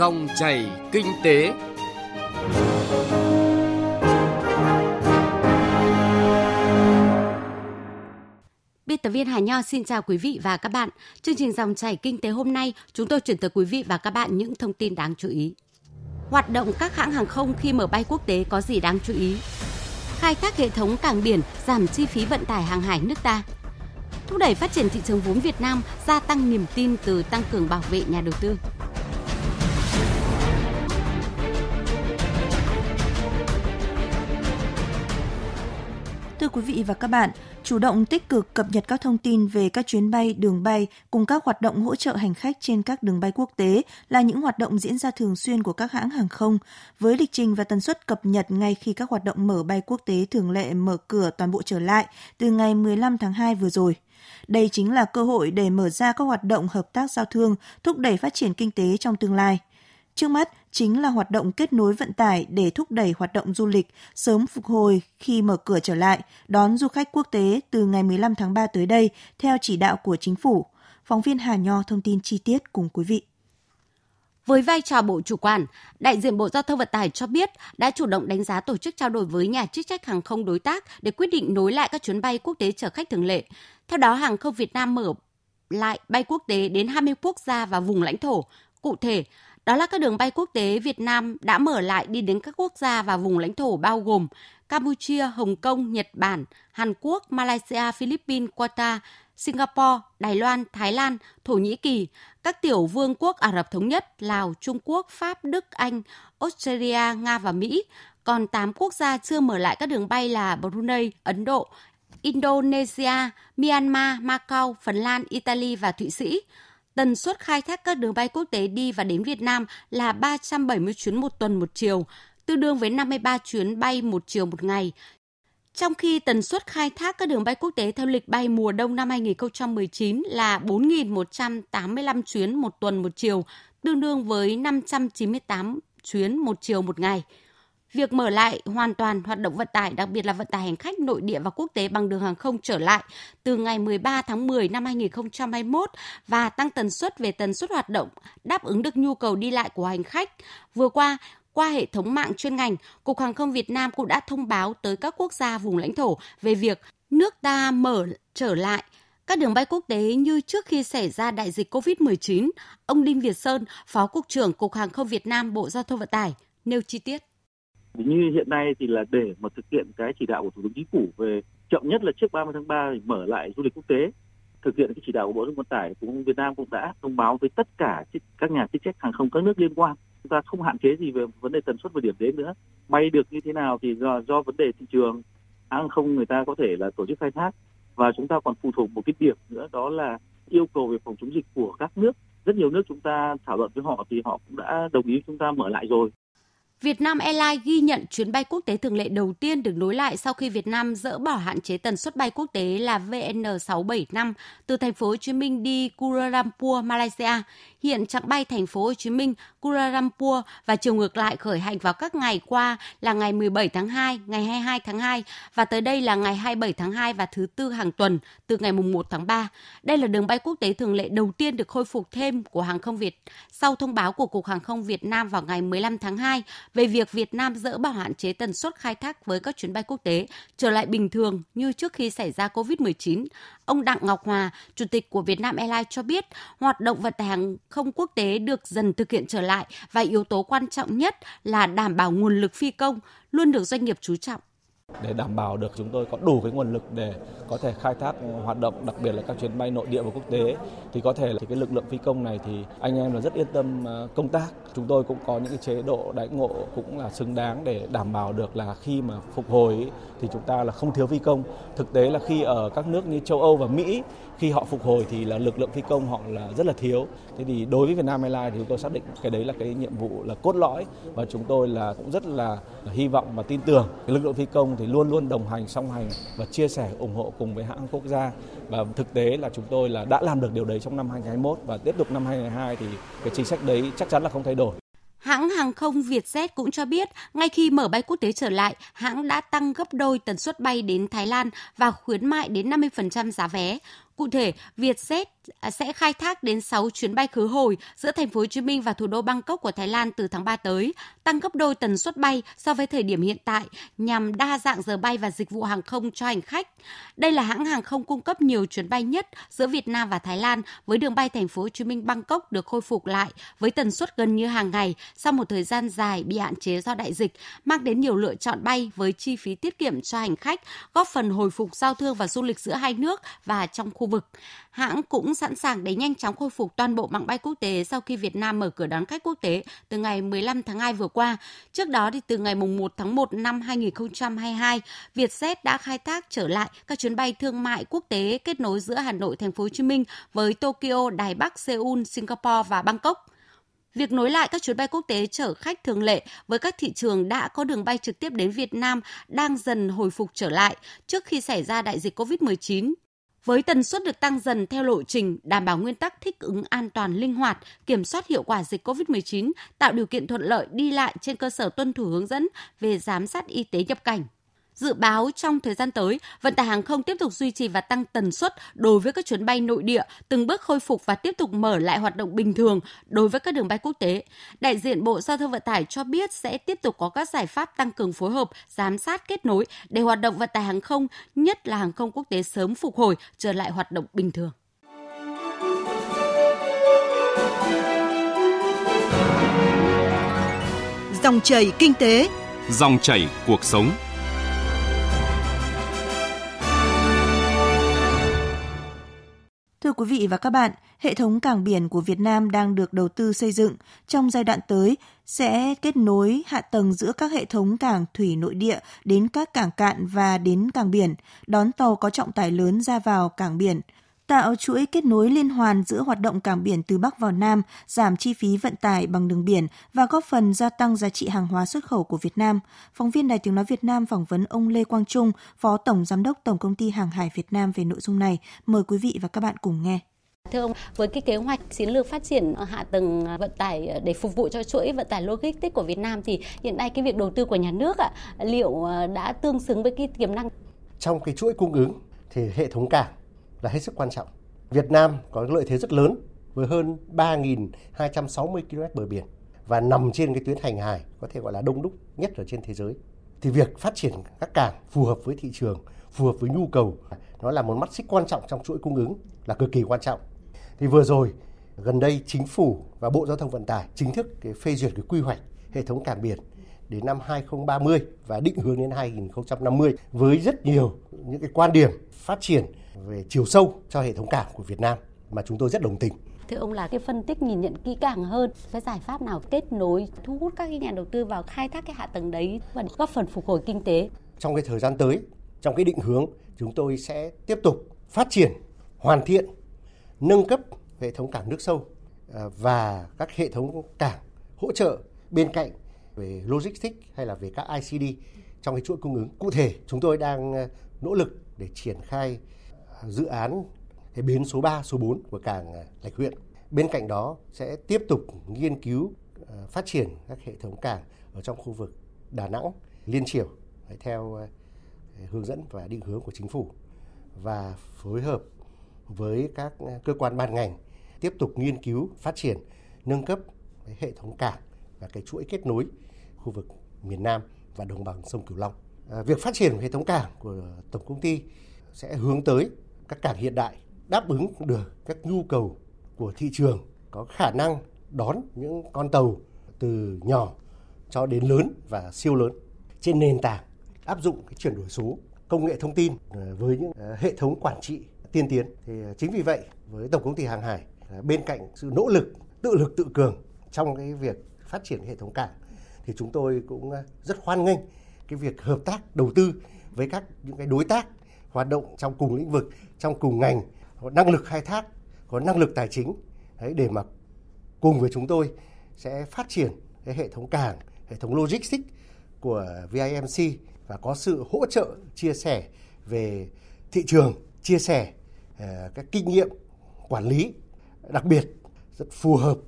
Dòng chảy kinh tế. Biên tập viên Hà Nho xin chào quý vị và các bạn. Chương trình dòng chảy kinh tế hôm nay, chúng tôi chuyển tới quý vị và các bạn những thông tin đáng chú ý. Hoạt động các hãng hàng không khi mở bay quốc tế có gì đáng chú ý? Khai thác hệ thống cảng biển giảm chi phí vận tải hàng hải nước ta. Thúc đẩy phát triển thị trường vốn Việt Nam, gia tăng niềm tin từ tăng cường bảo vệ nhà đầu tư. Quý vị và các bạn, chủ động tích cực cập nhật các thông tin về các chuyến bay, đường bay cùng các hoạt động hỗ trợ hành khách trên các đường bay quốc tế là những hoạt động diễn ra thường xuyên của các hãng hàng không, với lịch trình và tần suất cập nhật ngay khi các hoạt động mở bay quốc tế thường lệ mở cửa toàn bộ trở lại từ ngày 15 tháng 2 vừa rồi. Đây chính là cơ hội để mở ra các hoạt động hợp tác giao thương, thúc đẩy phát triển kinh tế trong tương lai. Trước mắt chính là hoạt động kết nối vận tải để thúc đẩy hoạt động du lịch sớm phục hồi khi mở cửa trở lại, đón du khách quốc tế từ ngày 15 tháng 3 tới đây theo chỉ đạo của chính phủ. Phóng viên Hà Nho thông tin chi tiết cùng quý vị. Với vai trò bộ chủ quản, đại diện Bộ Giao thông Vận tải cho biết đã chủ động đánh giá tổ chức trao đổi với nhà chức trách hàng không đối tác để quyết định nối lại các chuyến bay quốc tế chở khách thường lệ. Theo đó, hàng không Việt Nam mở lại bay quốc tế đến 20 quốc gia và vùng lãnh thổ. Cụ thể, đó là các đường bay quốc tế Việt Nam đã mở lại đi đến các quốc gia và vùng lãnh thổ bao gồm Campuchia, Hồng Kông, Nhật Bản, Hàn Quốc, Malaysia, Philippines, Qatar, Singapore, Đài Loan, Thái Lan, Thổ Nhĩ Kỳ, các tiểu vương quốc Ả Rập Thống Nhất, Lào, Trung Quốc, Pháp, Đức, Anh, Australia, Nga và Mỹ. Còn 8 quốc gia chưa mở lại các đường bay là Brunei, Ấn Độ, Indonesia, Myanmar, Macau, Phần Lan, Italy và Thụy Sĩ. Tần suất khai thác các đường bay quốc tế đi và đến Việt Nam là 370 chuyến một tuần một chiều, tương đương với 53 chuyến bay một chiều một ngày. Trong khi tần suất khai thác các đường bay quốc tế theo lịch bay mùa đông năm 2019 là 4.185 chuyến một tuần một chiều, tương đương với 598 chuyến một chiều một ngày. Việc mở lại hoàn toàn hoạt động vận tải, đặc biệt là vận tải hành khách nội địa và quốc tế bằng đường hàng không trở lại từ ngày 13 tháng 10 năm 2021 và tăng tần suất về tần suất hoạt động, đáp ứng được nhu cầu đi lại của hành khách. Vừa qua, qua hệ thống mạng chuyên ngành, Cục Hàng không Việt Nam cũng đã thông báo tới các quốc gia vùng lãnh thổ về việc nước ta mở trở lại các đường bay quốc tế như trước khi xảy ra đại dịch COVID-19. Ông Đinh Việt Sơn, Phó Cục trưởng Cục Hàng không Việt Nam Bộ Giao thông Vận tải, nêu chi tiết. Như hiện nay thì là để mà thực hiện cái chỉ đạo của Thủ tướng Chính phủ về chậm nhất là trước 30 tháng 3 thì mở lại du lịch quốc tế thực hiện cái chỉ đạo của Bộ Giao thông Vận tải cũng Việt Nam cũng đã thông báo với tất cả các nhà chức trách hàng không các nước liên quan. Chúng ta không hạn chế gì về vấn đề tần suất và điểm đến nữa. Bay được như thế nào thì do, do vấn đề thị trường hàng không người ta có thể là tổ chức khai thác. Và chúng ta còn phụ thuộc một cái điểm nữa đó là yêu cầu về phòng chống dịch của các nước. Rất nhiều nước chúng ta thảo luận với họ thì họ cũng đã đồng ý chúng ta mở lại rồi. Việt Nam Airlines ghi nhận chuyến bay quốc tế thường lệ đầu tiên được nối lại sau khi Việt Nam dỡ bỏ hạn chế tần suất bay quốc tế là VN675 từ thành phố Hồ Chí Minh đi Kuala Lumpur, Malaysia. Hiện chặng bay thành phố Hồ Chí Minh, Kuala Lumpur và chiều ngược lại khởi hành vào các ngày qua là ngày 17 tháng 2, ngày 22 tháng 2 và tới đây là ngày 27 tháng 2 và thứ tư hàng tuần từ ngày 1 tháng 3. Đây là đường bay quốc tế thường lệ đầu tiên được khôi phục thêm của hàng không Việt sau thông báo của Cục Hàng không Việt Nam vào ngày 15 tháng 2 về việc Việt Nam dỡ bỏ hạn chế tần suất khai thác với các chuyến bay quốc tế trở lại bình thường như trước khi xảy ra COVID-19. Ông Đặng Ngọc Hòa, Chủ tịch của Việt Nam Airlines cho biết, hoạt động vận tải hàng không quốc tế được dần thực hiện trở lại và yếu tố quan trọng nhất là đảm bảo nguồn lực phi công luôn được doanh nghiệp chú trọng để đảm bảo được chúng tôi có đủ cái nguồn lực để có thể khai thác hoạt động, đặc biệt là các chuyến bay nội địa và quốc tế. Thì có thể là thì cái lực lượng phi công này thì anh em là rất yên tâm à, công tác. Chúng tôi cũng có những cái chế độ đãi ngộ cũng là xứng đáng để đảm bảo được là khi mà phục hồi thì chúng ta là không thiếu phi công. Thực tế là khi ở các nước như châu Âu và Mỹ, khi họ phục hồi thì là lực lượng phi công họ là rất là thiếu. Thế thì đối với Vietnam Airlines thì chúng tôi xác định cái đấy là cái nhiệm vụ là cốt lõi và chúng tôi là cũng rất là hy vọng và tin tưởng cái lực lượng phi công thì luôn luôn đồng hành song hành và chia sẻ ủng hộ cùng với hãng quốc gia và thực tế là chúng tôi là đã làm được điều đấy trong năm 2021 và tiếp tục năm 2022 thì cái chính sách đấy chắc chắn là không thay đổi. Hãng hàng không Vietjet cũng cho biết, ngay khi mở bay quốc tế trở lại, hãng đã tăng gấp đôi tần suất bay đến Thái Lan và khuyến mại đến 50% giá vé. Cụ thể, Vietjet à, sẽ khai thác đến 6 chuyến bay khứ hồi giữa thành phố Hồ Chí Minh và thủ đô Bangkok của Thái Lan từ tháng 3 tới, tăng gấp đôi tần suất bay so với thời điểm hiện tại nhằm đa dạng giờ bay và dịch vụ hàng không cho hành khách. Đây là hãng hàng không cung cấp nhiều chuyến bay nhất giữa Việt Nam và Thái Lan với đường bay thành phố Hồ Chí Minh Bangkok được khôi phục lại với tần suất gần như hàng ngày sau một thời gian dài bị hạn chế do đại dịch, mang đến nhiều lựa chọn bay với chi phí tiết kiệm cho hành khách, góp phần hồi phục giao thương và du lịch giữa hai nước và trong khu vực. Hãng cũng sẵn sàng để nhanh chóng khôi phục toàn bộ mạng bay quốc tế sau khi Việt Nam mở cửa đón khách quốc tế từ ngày 15 tháng 2 vừa qua. Trước đó thì từ ngày 1 tháng 1 năm 2022, Vietjet đã khai thác trở lại các chuyến bay thương mại quốc tế kết nối giữa Hà Nội, Thành phố Hồ Chí Minh với Tokyo, Đài Bắc, Seoul, Singapore và Bangkok. Việc nối lại các chuyến bay quốc tế chở khách thường lệ với các thị trường đã có đường bay trực tiếp đến Việt Nam đang dần hồi phục trở lại trước khi xảy ra đại dịch COVID-19. Với tần suất được tăng dần theo lộ trình, đảm bảo nguyên tắc thích ứng an toàn linh hoạt, kiểm soát hiệu quả dịch COVID-19, tạo điều kiện thuận lợi đi lại trên cơ sở tuân thủ hướng dẫn về giám sát y tế nhập cảnh. Dự báo trong thời gian tới, vận tải hàng không tiếp tục duy trì và tăng tần suất đối với các chuyến bay nội địa, từng bước khôi phục và tiếp tục mở lại hoạt động bình thường đối với các đường bay quốc tế. Đại diện Bộ Giao thông Vận tải cho biết sẽ tiếp tục có các giải pháp tăng cường phối hợp, giám sát kết nối để hoạt động vận tải hàng không, nhất là hàng không quốc tế sớm phục hồi trở lại hoạt động bình thường. Dòng chảy kinh tế, dòng chảy cuộc sống. Quý vị và các bạn, hệ thống cảng biển của Việt Nam đang được đầu tư xây dựng. Trong giai đoạn tới, sẽ kết nối hạ tầng giữa các hệ thống cảng thủy nội địa đến các cảng cạn và đến cảng biển, đón tàu có trọng tải lớn ra vào cảng biển – tạo chuỗi kết nối liên hoàn giữa hoạt động cảng biển từ Bắc vào Nam, giảm chi phí vận tải bằng đường biển và góp phần gia tăng giá trị hàng hóa xuất khẩu của Việt Nam. Phóng viên Đài Tiếng Nói Việt Nam phỏng vấn ông Lê Quang Trung, Phó Tổng Giám đốc Tổng Công ty Hàng hải Việt Nam về nội dung này. Mời quý vị và các bạn cùng nghe. Thưa ông, với cái kế hoạch chiến lược phát triển hạ tầng vận tải để phục vụ cho chuỗi vận tải logistics của Việt Nam thì hiện nay cái việc đầu tư của nhà nước ạ, liệu đã tương xứng với cái tiềm năng? Trong cái chuỗi cung ứng thì hệ thống cảng là hết sức quan trọng. Việt Nam có lợi thế rất lớn với hơn 3.260 km bờ biển và nằm trên cái tuyến hành hải có thể gọi là đông đúc nhất ở trên thế giới. Thì việc phát triển các cảng phù hợp với thị trường, phù hợp với nhu cầu, nó là một mắt xích quan trọng trong chuỗi cung ứng là cực kỳ quan trọng. Thì vừa rồi, gần đây chính phủ và Bộ Giao thông Vận tải chính thức cái phê duyệt cái quy hoạch hệ thống cảng biển đến năm 2030 và định hướng đến 2050 với rất nhiều những cái quan điểm phát triển về chiều sâu cho hệ thống cảng của Việt Nam mà chúng tôi rất đồng tình. Thưa ông là cái phân tích nhìn nhận kỹ càng hơn cái giải pháp nào kết nối thu hút các nhà đầu tư vào khai thác cái hạ tầng đấy và góp phần phục hồi kinh tế. Trong cái thời gian tới, trong cái định hướng chúng tôi sẽ tiếp tục phát triển, hoàn thiện, nâng cấp hệ thống cảng nước sâu à, và các hệ thống cảng hỗ trợ bên cạnh về logistics hay là về các ICD trong cái chuỗi cung ứng. Cụ thể, chúng tôi đang à, nỗ lực để triển khai dự án cái bến số 3, số 4 của cảng à, Lạch Huyện. Bên cạnh đó sẽ tiếp tục nghiên cứu à, phát triển các hệ thống cảng ở trong khu vực Đà Nẵng, Liên Triều theo à, hướng dẫn và định hướng của chính phủ và phối hợp với các cơ quan ban ngành tiếp tục nghiên cứu phát triển nâng cấp hệ thống cảng và cái chuỗi kết nối khu vực miền Nam và đồng bằng sông Cửu Long. À, việc phát triển hệ thống cảng của tổng công ty sẽ hướng tới các cảng hiện đại đáp ứng được các nhu cầu của thị trường, có khả năng đón những con tàu từ nhỏ cho đến lớn và siêu lớn. Trên nền tảng áp dụng cái chuyển đổi số công nghệ thông tin ờ, với những ờ, hệ thống quản trị tiên tiến. Thì ờ, chính vì vậy, với tổng công ty hàng hải bên cạnh sự nỗ lực, tự lực tự cường trong cái việc phát triển hệ thống cảng, thì chúng tôi cũng rất hoan nghênh cái việc hợp tác đầu tư với các những cái đối tác hoạt động trong cùng lĩnh vực, trong cùng ngành, có năng lực khai thác, có năng lực tài chính. Đấy, để mà cùng với chúng tôi sẽ phát triển cái hệ thống cảng, hệ thống logistics của VIMC và có sự hỗ trợ chia sẻ về thị trường, chia sẻ ờ, các kinh nghiệm quản lý đặc biệt rất phù hợp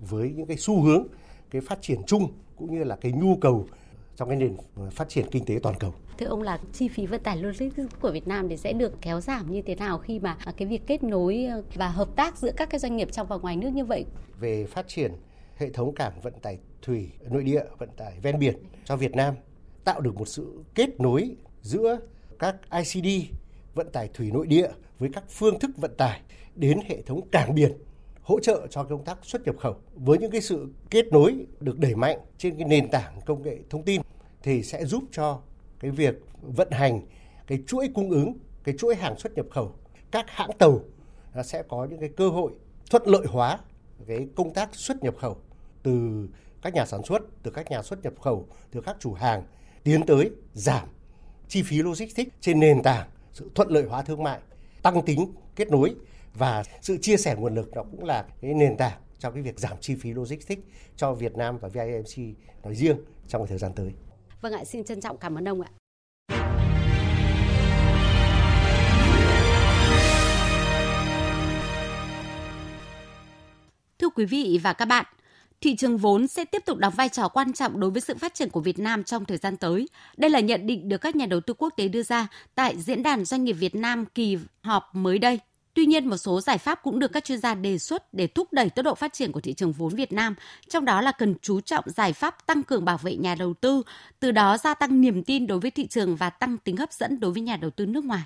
với những cái xu hướng cái phát triển chung cũng như là cái nhu cầu trong cái nền phát triển kinh tế toàn cầu. Thưa ông là chi phí vận tải logistics của Việt Nam thì sẽ được kéo giảm như thế nào khi mà cái việc kết nối và hợp tác giữa các cái doanh nghiệp trong và ngoài nước như vậy? Về phát triển hệ thống cảng vận tải thủy nội địa, vận tải ven biển cho Việt Nam tạo được một sự kết nối giữa các ICD vận tải thủy nội địa với các phương thức vận tải đến hệ thống cảng biển hỗ trợ cho công tác xuất nhập khẩu. Với những cái sự kết nối được đẩy mạnh trên cái nền tảng công nghệ thông tin thì sẽ giúp cho cái việc vận hành cái chuỗi cung ứng, cái chuỗi hàng xuất nhập khẩu, các hãng tàu, nó sẽ có những cái cơ hội thuận lợi hóa cái công tác xuất nhập khẩu từ các nhà sản xuất, từ các nhà xuất nhập khẩu, từ các chủ hàng tiến tới giảm chi phí logistics trên nền tảng, sự thuận lợi hóa thương mại, tăng tính kết nối và sự chia sẻ nguồn lực nó cũng là cái nền tảng cho cái việc giảm chi phí logistics cho Việt Nam và VIMC nói riêng trong thời gian tới. Vâng ạ, xin trân trọng cảm ơn ông ạ. Thưa quý vị và các bạn, thị trường vốn sẽ tiếp tục đóng vai trò quan trọng đối với sự phát triển của Việt Nam trong thời gian tới. Đây là nhận định được các nhà đầu tư quốc tế đưa ra tại Diễn đàn Doanh nghiệp Việt Nam kỳ họp mới đây. Tuy nhiên, một số giải pháp cũng được các chuyên gia đề xuất để thúc đẩy tốc độ phát triển của thị trường vốn Việt Nam, trong đó là cần chú trọng giải pháp tăng cường bảo vệ nhà đầu tư, từ đó gia tăng niềm tin đối với thị trường và tăng tính hấp dẫn đối với nhà đầu tư nước ngoài.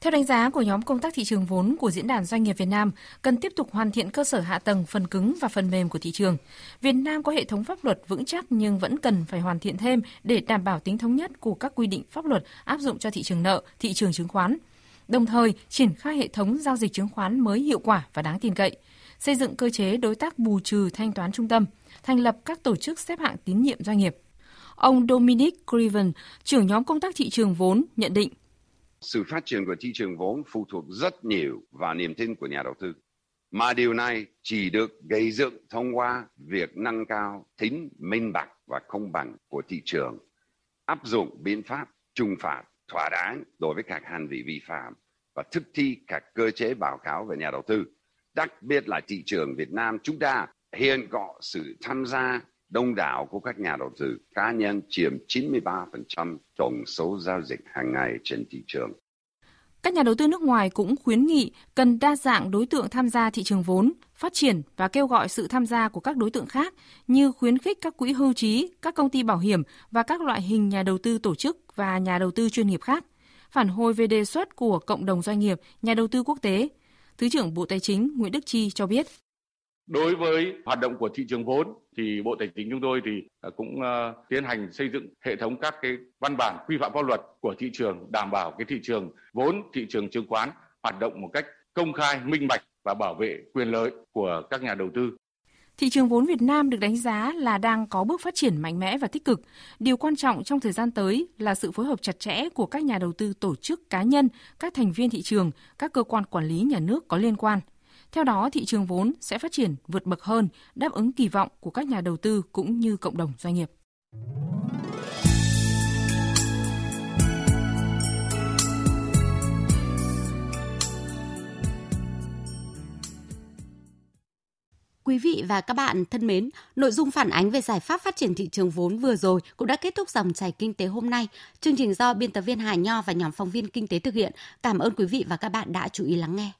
Theo đánh giá của nhóm công tác thị trường vốn của Diễn đàn Doanh nghiệp Việt Nam, cần tiếp tục hoàn thiện cơ sở hạ tầng, phần cứng và phần mềm của thị trường. Việt Nam có hệ thống pháp luật vững chắc nhưng vẫn cần phải hoàn thiện thêm để đảm bảo tính thống nhất của các quy định pháp luật áp dụng cho thị trường nợ, thị trường chứng khoán đồng thời triển khai hệ thống giao dịch chứng khoán mới hiệu quả và đáng tin cậy, xây dựng cơ chế đối tác bù trừ thanh toán trung tâm, thành lập các tổ chức xếp hạng tín nhiệm doanh nghiệp. Ông Dominic Criven, trưởng nhóm công tác thị trường vốn, nhận định. Sự phát triển của thị trường vốn phụ thuộc rất nhiều vào niềm tin của nhà đầu tư. Mà điều này chỉ được gây dựng thông qua việc nâng cao tính minh bạch và công bằng của thị trường, áp dụng biện pháp trừng phạt thỏa đáng đối với các hành vi vi phạm và thực thi các cơ chế báo cáo về nhà đầu tư. Đặc biệt là thị trường Việt Nam chúng ta hiện có sự tham gia đông đảo của các nhà đầu tư, cá nhân chiếm 93% tổng số giao dịch hàng ngày trên thị trường. Các nhà đầu tư nước ngoài cũng khuyến nghị cần đa dạng đối tượng tham gia thị trường vốn, phát triển và kêu gọi sự tham gia của các đối tượng khác như khuyến khích các quỹ hưu trí, các công ty bảo hiểm và các loại hình nhà đầu tư tổ chức và nhà đầu tư chuyên nghiệp khác. Phản hồi về đề xuất của cộng đồng doanh nghiệp, nhà đầu tư quốc tế, Thứ trưởng Bộ Tài chính Nguyễn Đức Chi cho biết. Đối với hoạt động của thị trường vốn thì Bộ Tài chính chúng tôi thì à, cũng à, tiến hành xây dựng hệ thống các cái văn bản quy phạm pháp luật của thị trường đảm bảo cái thị trường vốn, thị trường chứng khoán hoạt động một cách công khai, minh bạch và bảo vệ quyền lợi của các nhà đầu tư. Thị trường vốn Việt Nam được đánh giá là đang có bước phát triển mạnh mẽ và tích cực. Điều quan trọng trong thời gian tới là sự phối hợp chặt chẽ của các nhà đầu tư tổ chức cá nhân, các thành viên thị trường, các cơ quan quản lý nhà nước có liên quan – theo đó, thị trường vốn sẽ phát triển vượt bậc hơn, đáp ứng kỳ vọng của các nhà đầu tư cũng như cộng đồng doanh nghiệp. Quý vị và các bạn thân mến, nội dung phản ánh về giải pháp phát triển thị trường vốn vừa rồi cũng đã kết thúc dòng chảy kinh tế hôm nay. Chương trình do biên tập viên Hà Nho và nhóm phóng viên kinh tế thực hiện. Cảm ơn quý vị và các bạn đã chú ý lắng nghe.